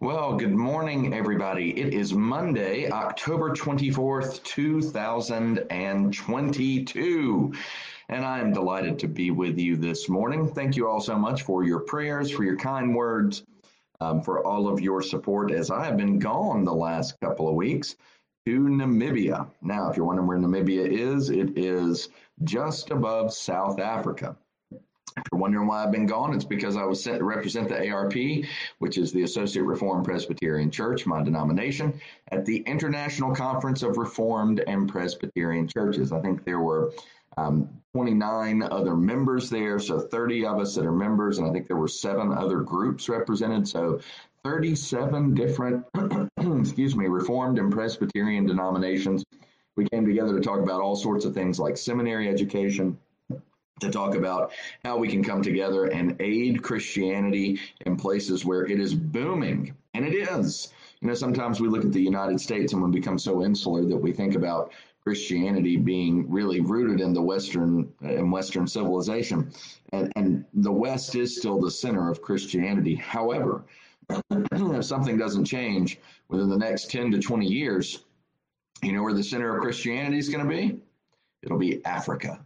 Well, good morning, everybody. It is Monday, October 24th, 2022. And I am delighted to be with you this morning. Thank you all so much for your prayers, for your kind words, um, for all of your support as I have been gone the last couple of weeks to Namibia. Now, if you're wondering where Namibia is, it is just above South Africa. If you're wondering why I've been gone, it's because I was sent to represent the ARP, which is the Associate Reformed Presbyterian Church, my denomination, at the International Conference of Reformed and Presbyterian Churches. I think there were um, 29 other members there, so 30 of us that are members, and I think there were seven other groups represented. So 37 different, excuse me, Reformed and Presbyterian denominations. We came together to talk about all sorts of things like seminary education, to talk about how we can come together and aid Christianity in places where it is booming. And it is. You know, sometimes we look at the United States and we become so insular that we think about Christianity being really rooted in the Western in Western civilization. And, and the West is still the center of Christianity. However, if something doesn't change within the next 10 to 20 years, you know where the center of Christianity is going to be? It'll be Africa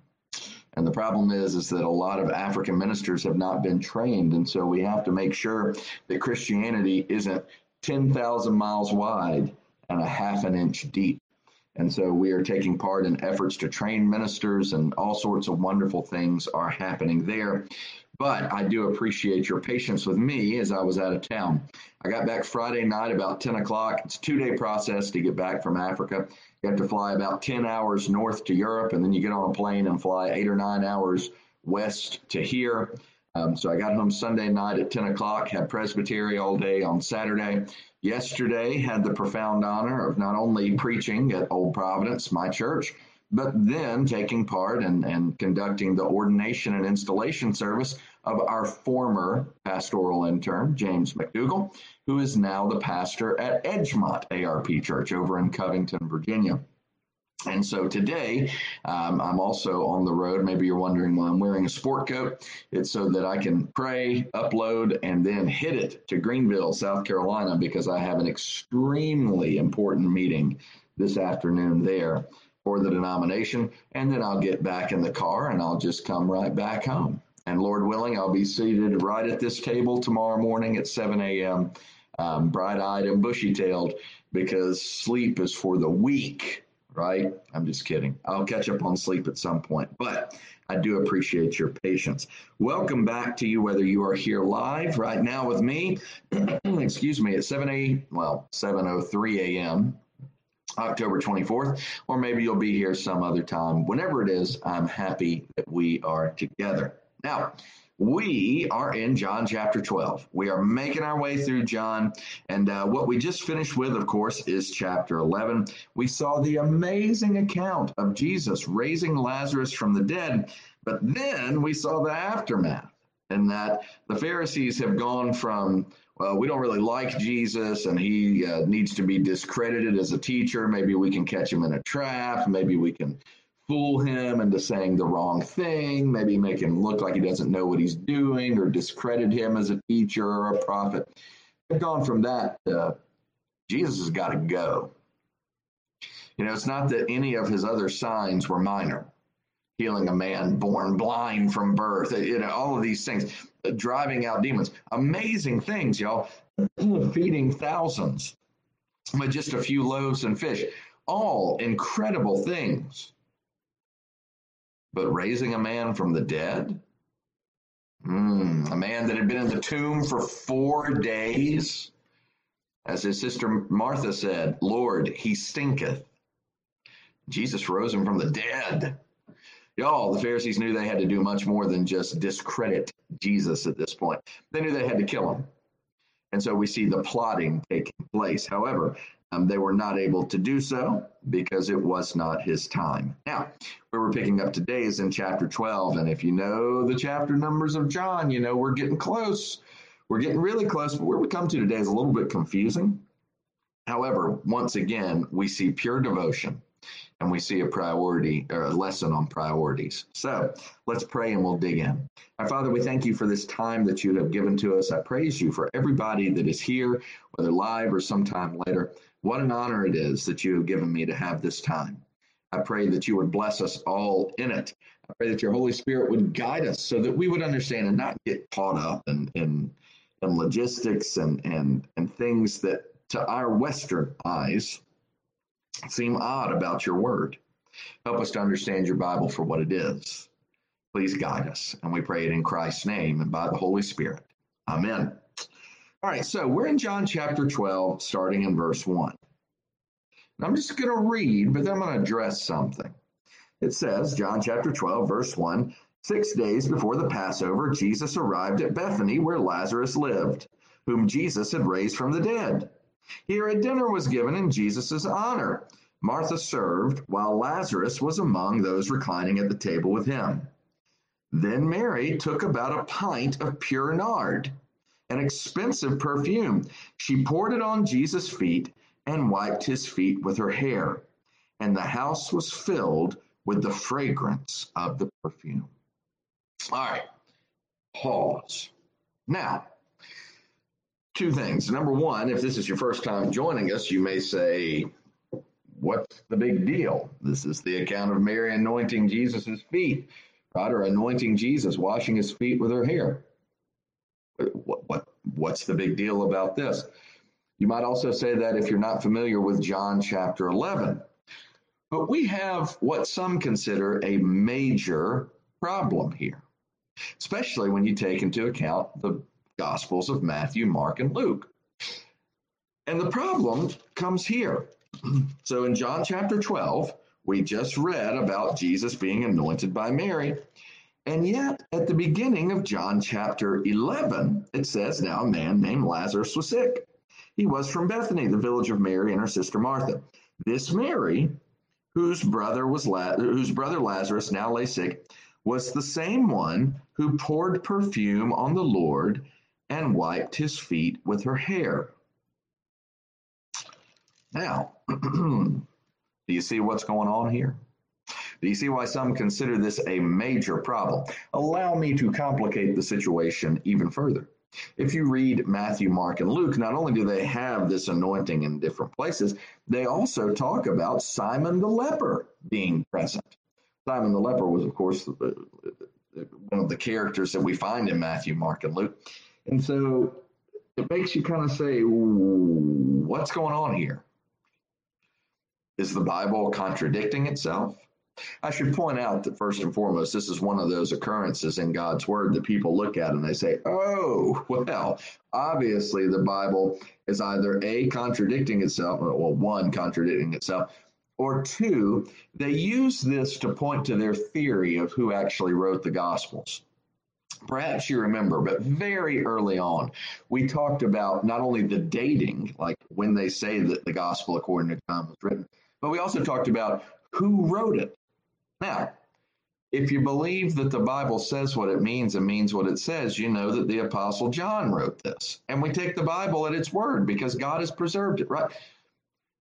and the problem is, is that a lot of African ministers have not been trained. And so we have to make sure that Christianity isn't 10,000 miles wide and a half an inch deep. And so we are taking part in efforts to train ministers and all sorts of wonderful things are happening there. But I do appreciate your patience with me as I was out of town. I got back Friday night about 10 o'clock. It's a two day process to get back from Africa. You have to fly about 10 hours north to Europe, and then you get on a plane and fly eight or nine hours west to here. Um, so I got home Sunday night at 10 o'clock, had Presbytery all day on Saturday. Yesterday, had the profound honor of not only preaching at Old Providence, my church, but then taking part and, and conducting the ordination and installation service of our former pastoral intern, James McDougall, who is now the pastor at Edgemont ARP Church over in Covington, Virginia. And so today, um, I'm also on the road. Maybe you're wondering why I'm wearing a sport coat. It's so that I can pray, upload, and then hit it to Greenville, South Carolina, because I have an extremely important meeting this afternoon there for the denomination. And then I'll get back in the car and I'll just come right back home. And Lord willing, I'll be seated right at this table tomorrow morning at 7 a.m., um, bright eyed and bushy tailed, because sleep is for the weak, right? I'm just kidding. I'll catch up on sleep at some point, but I do appreciate your patience. Welcome back to you, whether you are here live right now with me, excuse me, at 7 a, well, 7.03 a.m., October 24th, or maybe you'll be here some other time. Whenever it is, I'm happy that we are together. Now, we are in John chapter 12. We are making our way through John. And uh, what we just finished with, of course, is chapter 11. We saw the amazing account of Jesus raising Lazarus from the dead. But then we saw the aftermath, and that the Pharisees have gone from well, we don't really like Jesus and he uh, needs to be discredited as a teacher. Maybe we can catch him in a trap. Maybe we can fool him into saying the wrong thing, maybe make him look like he doesn't know what he's doing, or discredit him as a teacher or a prophet. They've gone from that to Jesus has got to go. You know, it's not that any of his other signs were minor. Healing a man born blind from birth, you know, all of these things, driving out demons, amazing things, y'all, feeding thousands with just a few loaves and fish, all incredible things. But raising a man from the dead? Mm, a man that had been in the tomb for four days? As his sister Martha said, Lord, he stinketh. Jesus rose him from the dead. Y'all, the Pharisees knew they had to do much more than just discredit Jesus at this point. They knew they had to kill him. And so we see the plotting taking place. However, um, they were not able to do so because it was not his time. Now, where we're picking up today is in chapter 12. And if you know the chapter numbers of John, you know we're getting close. We're getting really close, but where we come to today is a little bit confusing. However, once again, we see pure devotion and we see a priority or a lesson on priorities. So let's pray and we'll dig in. Our Father, we thank you for this time that you have given to us. I praise you for everybody that is here, whether live or sometime later. What an honor it is that you have given me to have this time. I pray that you would bless us all in it. I pray that your Holy Spirit would guide us so that we would understand and not get caught up in, in, in logistics and, and, and things that to our Western eyes seem odd about your word. Help us to understand your Bible for what it is. Please guide us. And we pray it in Christ's name and by the Holy Spirit. Amen. All right, so we're in John chapter 12, starting in verse 1. And I'm just going to read, but then I'm going to address something. It says, John chapter 12, verse 1 Six days before the Passover, Jesus arrived at Bethany where Lazarus lived, whom Jesus had raised from the dead. Here a dinner was given in Jesus' honor. Martha served, while Lazarus was among those reclining at the table with him. Then Mary took about a pint of pure nard, an expensive perfume. She poured it on Jesus' feet and wiped his feet with her hair. And the house was filled with the fragrance of the perfume. All right, pause. Now, two things. Number one, if this is your first time joining us, you may say, What's the big deal? This is the account of Mary anointing Jesus' feet, right? Or anointing Jesus, washing his feet with her hair. What, what, what's the big deal about this? You might also say that if you're not familiar with John chapter 11. But we have what some consider a major problem here, especially when you take into account the Gospels of Matthew, Mark, and Luke. And the problem comes here. So in John chapter 12, we just read about Jesus being anointed by Mary. And yet, at the beginning of John chapter 11, it says, Now a man named Lazarus was sick. He was from Bethany, the village of Mary and her sister Martha. This Mary, whose brother was La- whose brother Lazarus now lay sick, was the same one who poured perfume on the Lord and wiped his feet with her hair. Now, do you see what's going on here? Do you see why some consider this a major problem? Allow me to complicate the situation even further. If you read Matthew, Mark, and Luke, not only do they have this anointing in different places, they also talk about Simon the leper being present. Simon the leper was, of course, one of the characters that we find in Matthew, Mark, and Luke. And so it makes you kind of say, what's going on here? Is the Bible contradicting itself? I should point out that first and foremost, this is one of those occurrences in God's Word that people look at and they say, oh, well, obviously the Bible is either A, contradicting itself, well, one, contradicting itself, or two, they use this to point to their theory of who actually wrote the Gospels. Perhaps you remember, but very early on, we talked about not only the dating, like when they say that the Gospel according to John was written, but we also talked about who wrote it. Now, if you believe that the Bible says what it means and means what it says, you know that the Apostle John wrote this. And we take the Bible at its word because God has preserved it, right?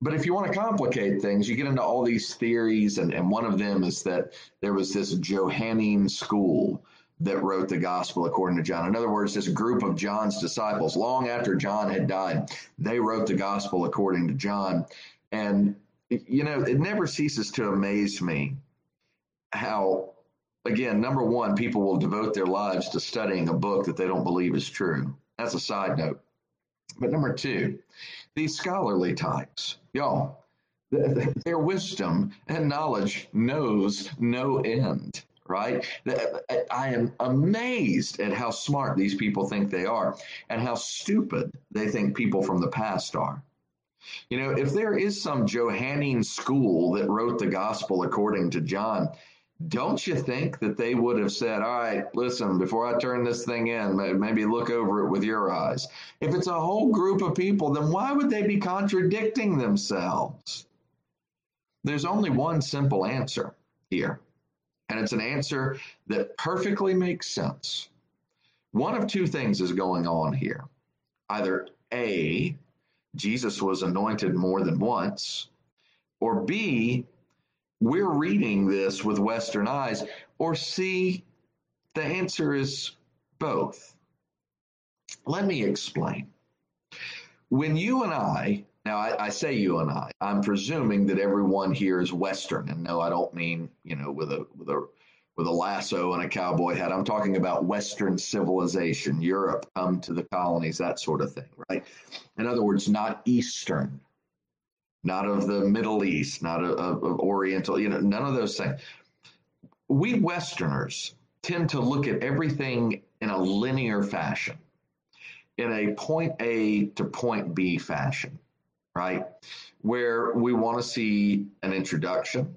But if you want to complicate things, you get into all these theories, and, and one of them is that there was this Johannine school that wrote the gospel according to John. In other words, this group of John's disciples, long after John had died, they wrote the gospel according to John. And, you know, it never ceases to amaze me how, again, number one, people will devote their lives to studying a book that they don't believe is true. That's a side note. But number two, these scholarly types, y'all, their wisdom and knowledge knows no end right? Uh, I am amazed at how smart these people think they are and how stupid they think people from the past are. You know, if there is some Johannine school that wrote the gospel according to John, don't you think that they would have said, all right, listen, before I turn this thing in, maybe look over it with your eyes? If it's a whole group of people, then why would they be contradicting themselves? There's only one simple answer here. And it's an answer that perfectly makes sense. One of two things is going on here. Either A, Jesus was anointed more than once, or B, we're reading this with Western eyes, or C, the answer is both. Let me explain. When you and I, now I, I, say you and I, I'm presuming that everyone here is Western, and no, I don't mean you know with a with a with a lasso and a cowboy hat. I'm talking about Western civilization, Europe, come to the colonies, that sort of thing, right? In other words, not Eastern, not of the Middle East, not of, of Oriental, you know, none of those things. We Westerners tend to look at everything in a linear fashion, in a point A to point B fashion, right? Where we want to see an introduction,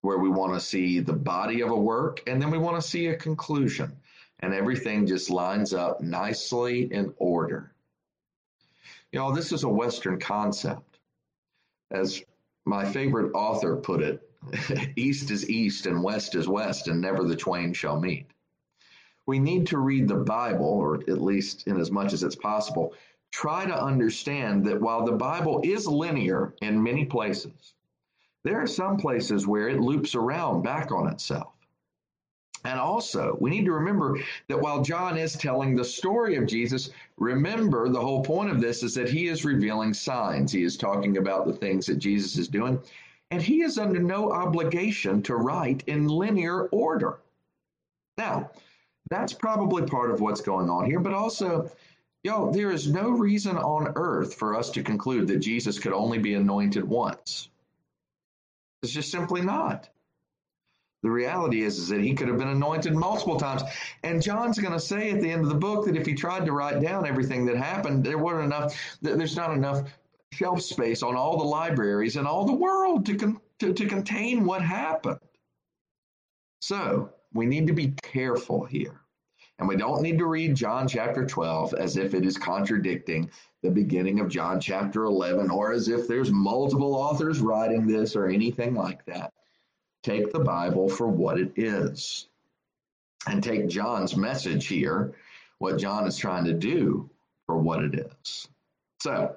where we want to see the body of a work, and then we want to see a conclusion. And everything just lines up nicely in order. You know, this is a Western concept. As my favorite author put it, east is east and west is west, and never the twain shall meet. We need to read the Bible, or at least in as much as it's possible, try to understand that while the Bible is linear in many places, there are some places where it loops around back on itself. And also, we need to remember that while John is telling the story of Jesus, remember the whole point of this is that he is revealing signs. He is talking about the things that Jesus is doing, and he is under no obligation to write in linear order. Now, that's probably part of what's going on here, but also, yo, there is no reason on earth for us to conclude that Jesus could only be anointed once. It's just simply not. The reality is, is that he could have been anointed multiple times. And John's going to say at the end of the book that if he tried to write down everything that happened, there wasn't enough, there's not enough shelf space on all the libraries in all the world to, con- to, to contain what happened. So we need to be careful here. And we don't need to read John chapter 12 as if it is contradicting the beginning of John chapter 11 or as if there's multiple authors writing this or anything like that. Take the Bible for what it is and take John's message here, what John is trying to do, for what it is. So,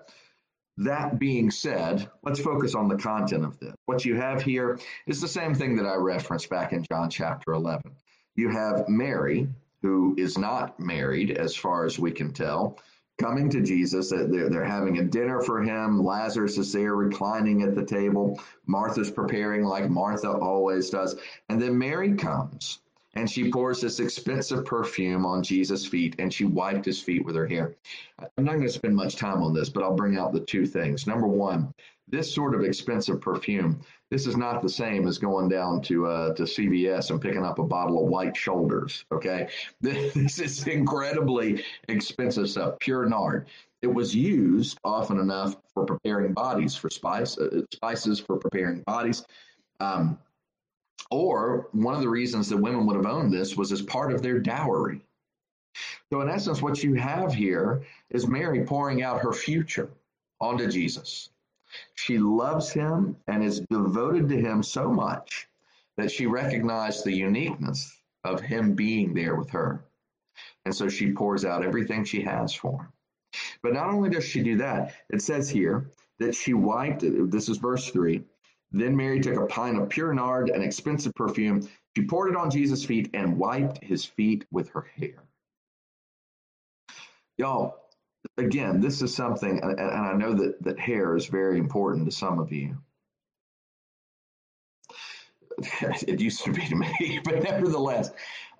that being said, let's focus on the content of this. What you have here is the same thing that I referenced back in John chapter 11. You have Mary, who is not married, as far as we can tell, coming to Jesus. They're, they're having a dinner for him. Lazarus is there reclining at the table. Martha's preparing like Martha always does. And then Mary comes and she pours this expensive perfume on Jesus' feet and she wiped his feet with her hair. I'm not going to spend much time on this, but I'll bring out the two things. Number one, this sort of expensive perfume, this is not the same as going down to uh, to CVS and picking up a bottle of white shoulders. Okay, this is incredibly expensive stuff, pure nard. It was used often enough for preparing bodies for spice uh, spices for preparing bodies. Um, or one of the reasons that women would have owned this was as part of their dowry. So, in essence, what you have here is Mary pouring out her future onto Jesus. She loves him and is devoted to him so much that she recognized the uniqueness of him being there with her. And so she pours out everything she has for him. But not only does she do that, it says here that she wiped, this is verse 3. Then Mary took a pint of pure nard, an expensive perfume. She poured it on Jesus' feet and wiped his feet with her hair. Y'all, again, this is something, and I know that, that hair is very important to some of you. it used to be to me, but nevertheless,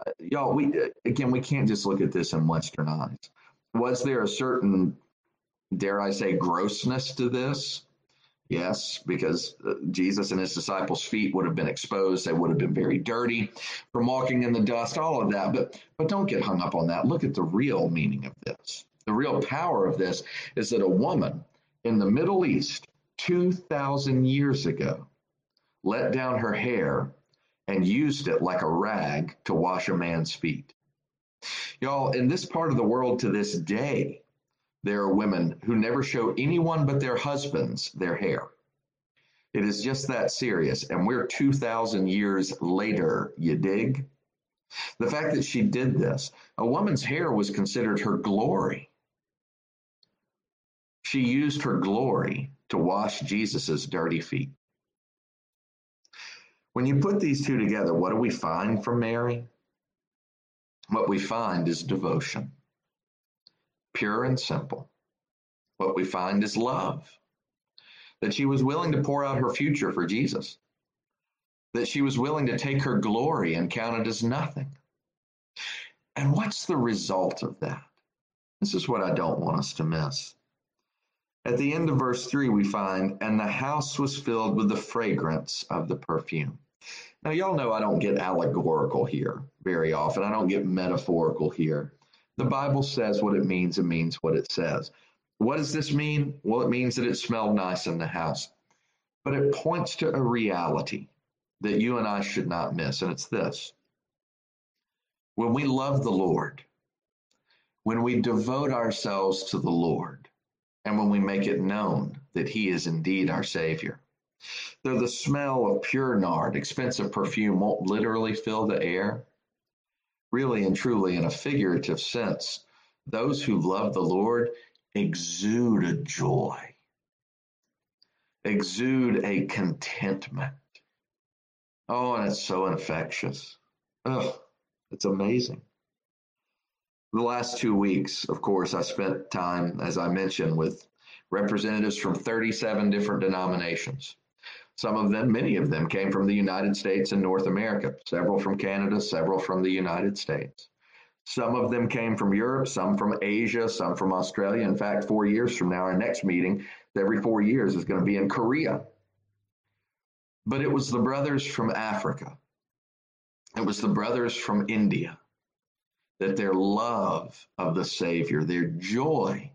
uh, y'all, we again, we can't just look at this in Western eyes. Was there a certain, dare I say, grossness to this? Yes, because uh, Jesus and his disciples' feet would have been exposed. They would have been very dirty from walking in the dust, all of that. But but don't get hung up on that. Look at the real meaning of this. The real power of this is that a woman in the Middle East 2,000 years ago let down her hair and used it like a rag to wash a man's feet. Y'all, in this part of the world to this day, there are women who never show anyone but their husbands their hair. It is just that serious, and we're 2,000 years later, you dig? The fact that she did this, a woman's hair was considered her glory. She used her glory to wash Jesus' dirty feet. When you put these two together, what do we find from Mary? What we find is devotion, pure and simple. What we find is love, that she was willing to pour out her future for Jesus, that she was willing to take her glory and count it as nothing. And what's the result of that? This is what I don't want us to miss. At the end of verse 3, we find, and the house was filled with the fragrance of the perfume. Now, y'all know I don't get allegorical here very often. I don't get metaphorical here. The Bible says what it means, it means what it says. What does this mean? Well, it means that it smelled nice in the house. But it points to a reality that you and I should not miss, and it's this. When we love the Lord, when we devote ourselves to the Lord, and when we make it known that He is indeed our Savior, Though the smell of pure nard, expensive perfume, won't literally fill the air, really and truly, in a figurative sense, those who love the Lord exude a joy, exude a contentment. Oh, and it's so infectious. Oh, it's amazing. The last two weeks, of course, I spent time, as I mentioned, with representatives from 37 different denominations. Some of them, many of them, came from the United States and North America, several from Canada, several from the United States. Some of them came from Europe, some from Asia, some from Australia. In fact, four years from now, our next meeting, every four years, is going to be in Korea. But it was the brothers from Africa, it was the brothers from India, that their love of the Savior, their joy,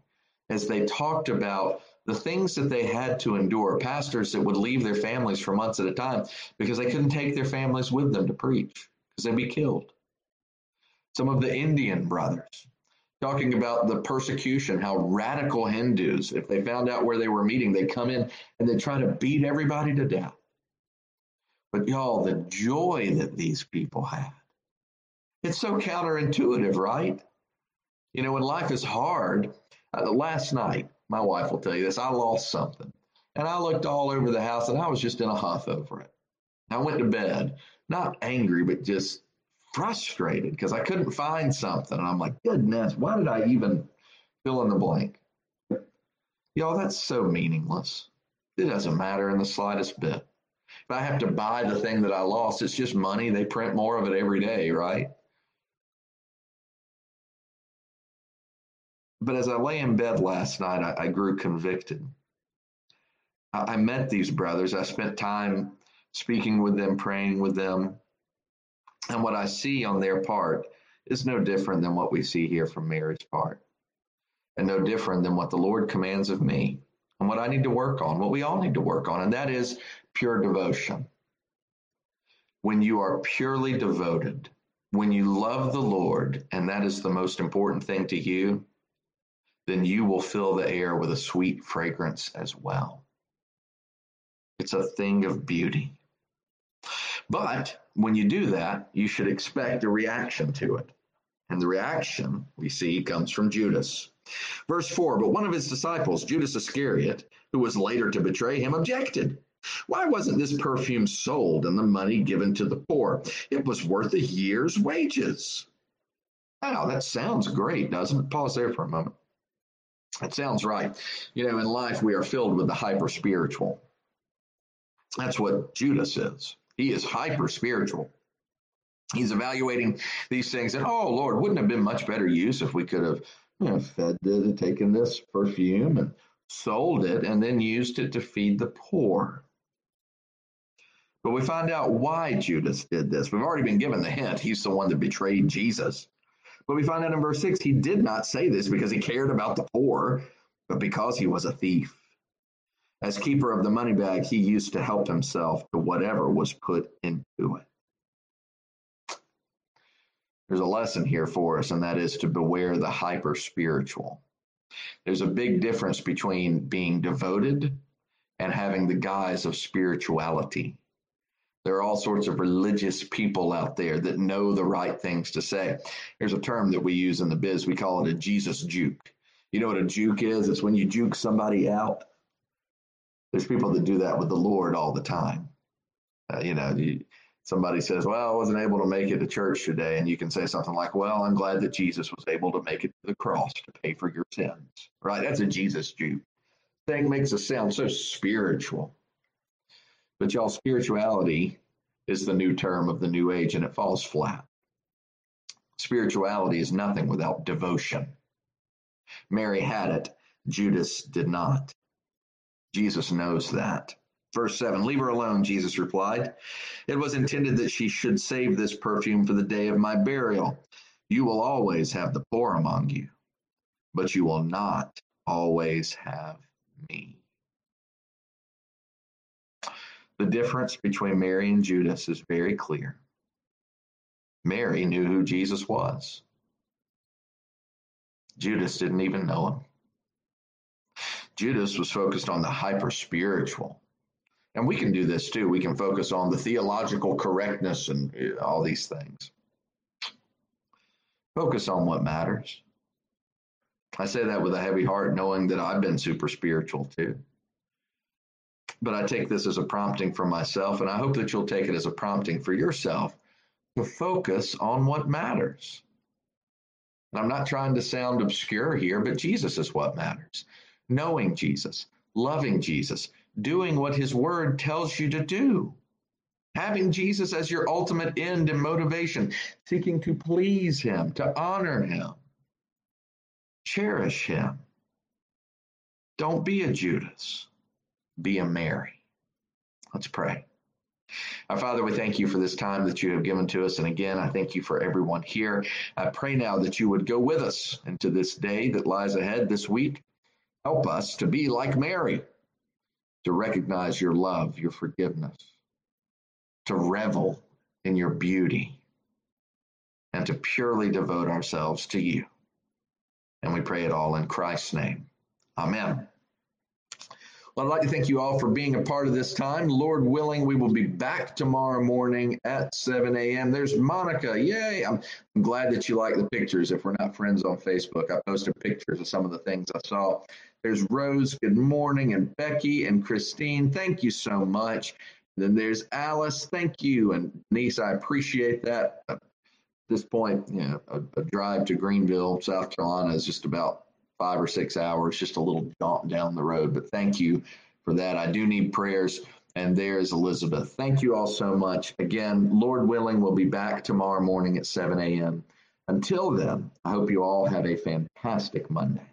as they talked about the things that they had to endure, pastors that would leave their families for months at a time because they couldn't take their families with them to preach because they'd be killed. Some of the Indian brothers talking about the persecution, how radical Hindus, if they found out where they were meeting, they'd come in and they'd try to beat everybody to death. But y'all, the joy that these people had. It's so counterintuitive, right? You know, when life is hard, uh, last night, my wife will tell you this. I lost something. And I looked all over the house and I was just in a huff over it. I went to bed, not angry, but just frustrated because I couldn't find something. And I'm like, goodness, why did I even fill in the blank? Y'all, that's so meaningless. It doesn't matter in the slightest bit. If I have to buy the thing that I lost, it's just money. They print more of it every day, right? But as I lay in bed last night, I, I grew convicted. I, I met these brothers. I spent time speaking with them, praying with them. And what I see on their part is no different than what we see here from Mary's part, and no different than what the Lord commands of me and what I need to work on, what we all need to work on, and that is pure devotion. When you are purely devoted, when you love the Lord, and that is the most important thing to you, then you will fill the air with a sweet fragrance as well. It's a thing of beauty. But when you do that, you should expect a reaction to it. And the reaction we see comes from Judas. Verse 4 But one of his disciples, Judas Iscariot, who was later to betray him, objected. Why wasn't this perfume sold and the money given to the poor? It was worth a year's wages. Wow, that sounds great, doesn't it? Pause there for a moment. That sounds right. You know, in life, we are filled with the hyper spiritual. That's what Judas is. He is hyper spiritual. He's evaluating these things and, oh, Lord, wouldn't have been much better use if we could have you know, fed it and taken this perfume and sold it and then used it to feed the poor. But we find out why Judas did this. We've already been given the hint. He's the one that betrayed Jesus. But we find out in verse 6 he did not say this because he cared about the poor, but because he was a thief. As keeper of the money bag, he used to help himself to whatever was put into it. There's a lesson here for us, and that is to beware the hyper spiritual. There's a big difference between being devoted and having the guise of spirituality. There are all sorts of religious people out there that know the right things to say. There's a term that we use in the biz. We call it a Jesus juke. You know what a juke is? It's when you juke somebody out. There's people that do that with the Lord all the time. Uh, you know, you, somebody says, Well, I wasn't able to make it to church today. And you can say something like, Well, I'm glad that Jesus was able to make it to the cross to pay for your sins. Right? That's a Jesus juke. Thing makes us sound so spiritual. But y'all, spirituality is the new term of the new age and it falls flat. Spirituality is nothing without devotion. Mary had it, Judas did not. Jesus knows that. Verse 7 Leave her alone, Jesus replied. It was intended that she should save this perfume for the day of my burial. You will always have the poor among you, but you will not always have me. The difference between Mary and Judas is very clear. Mary knew who Jesus was. Judas didn't even know him. Judas was focused on the hyper spiritual. And we can do this too. We can focus on the theological correctness and uh, all these things. Focus on what matters. I say that with a heavy heart, knowing that I've been super spiritual too. But I take this as a prompting for myself, and I hope that you'll take it as a prompting for yourself to focus on what matters. And I'm not trying to sound obscure here, but Jesus is what matters. Knowing Jesus, loving Jesus, doing what his word tells you to do. Having Jesus as your ultimate end and motivation, seeking to please him, to honor him, cherish him. Don't be a Judas, be a Mary. Let's pray. Our Father, we thank you for this time that you have given to us. And again, I thank you for everyone here. I pray now that you would go with us into this day that lies ahead this week. Help us to be like Mary, to recognize your love, your forgiveness, to revel in your beauty, and to purely devote ourselves to you. And we pray it all in Christ's name. Amen. Well, I'd like to thank you all for being a part of this time. Lord willing, we will be back tomorrow morning at 7 a.m. There's Monica. Yay. I'm, I'm glad that you like the pictures. If we're not friends on Facebook, I posted pictures of some of the things I saw. There's Rose. Good morning. And Becky and Christine. Thank you so much. then there's Alice. Thank you. And Denise, I appreciate that. At this point, you know, a, a drive to Greenville, South Carolina is just about five or six hours, just a little jaunt down the road. But thank you for that. I do need prayers. And there's Elizabeth. Thank you all so much. Again, Lord willing, we'll be back tomorrow morning at 7 a.m. Until then, I hope you all have a fantastic Monday.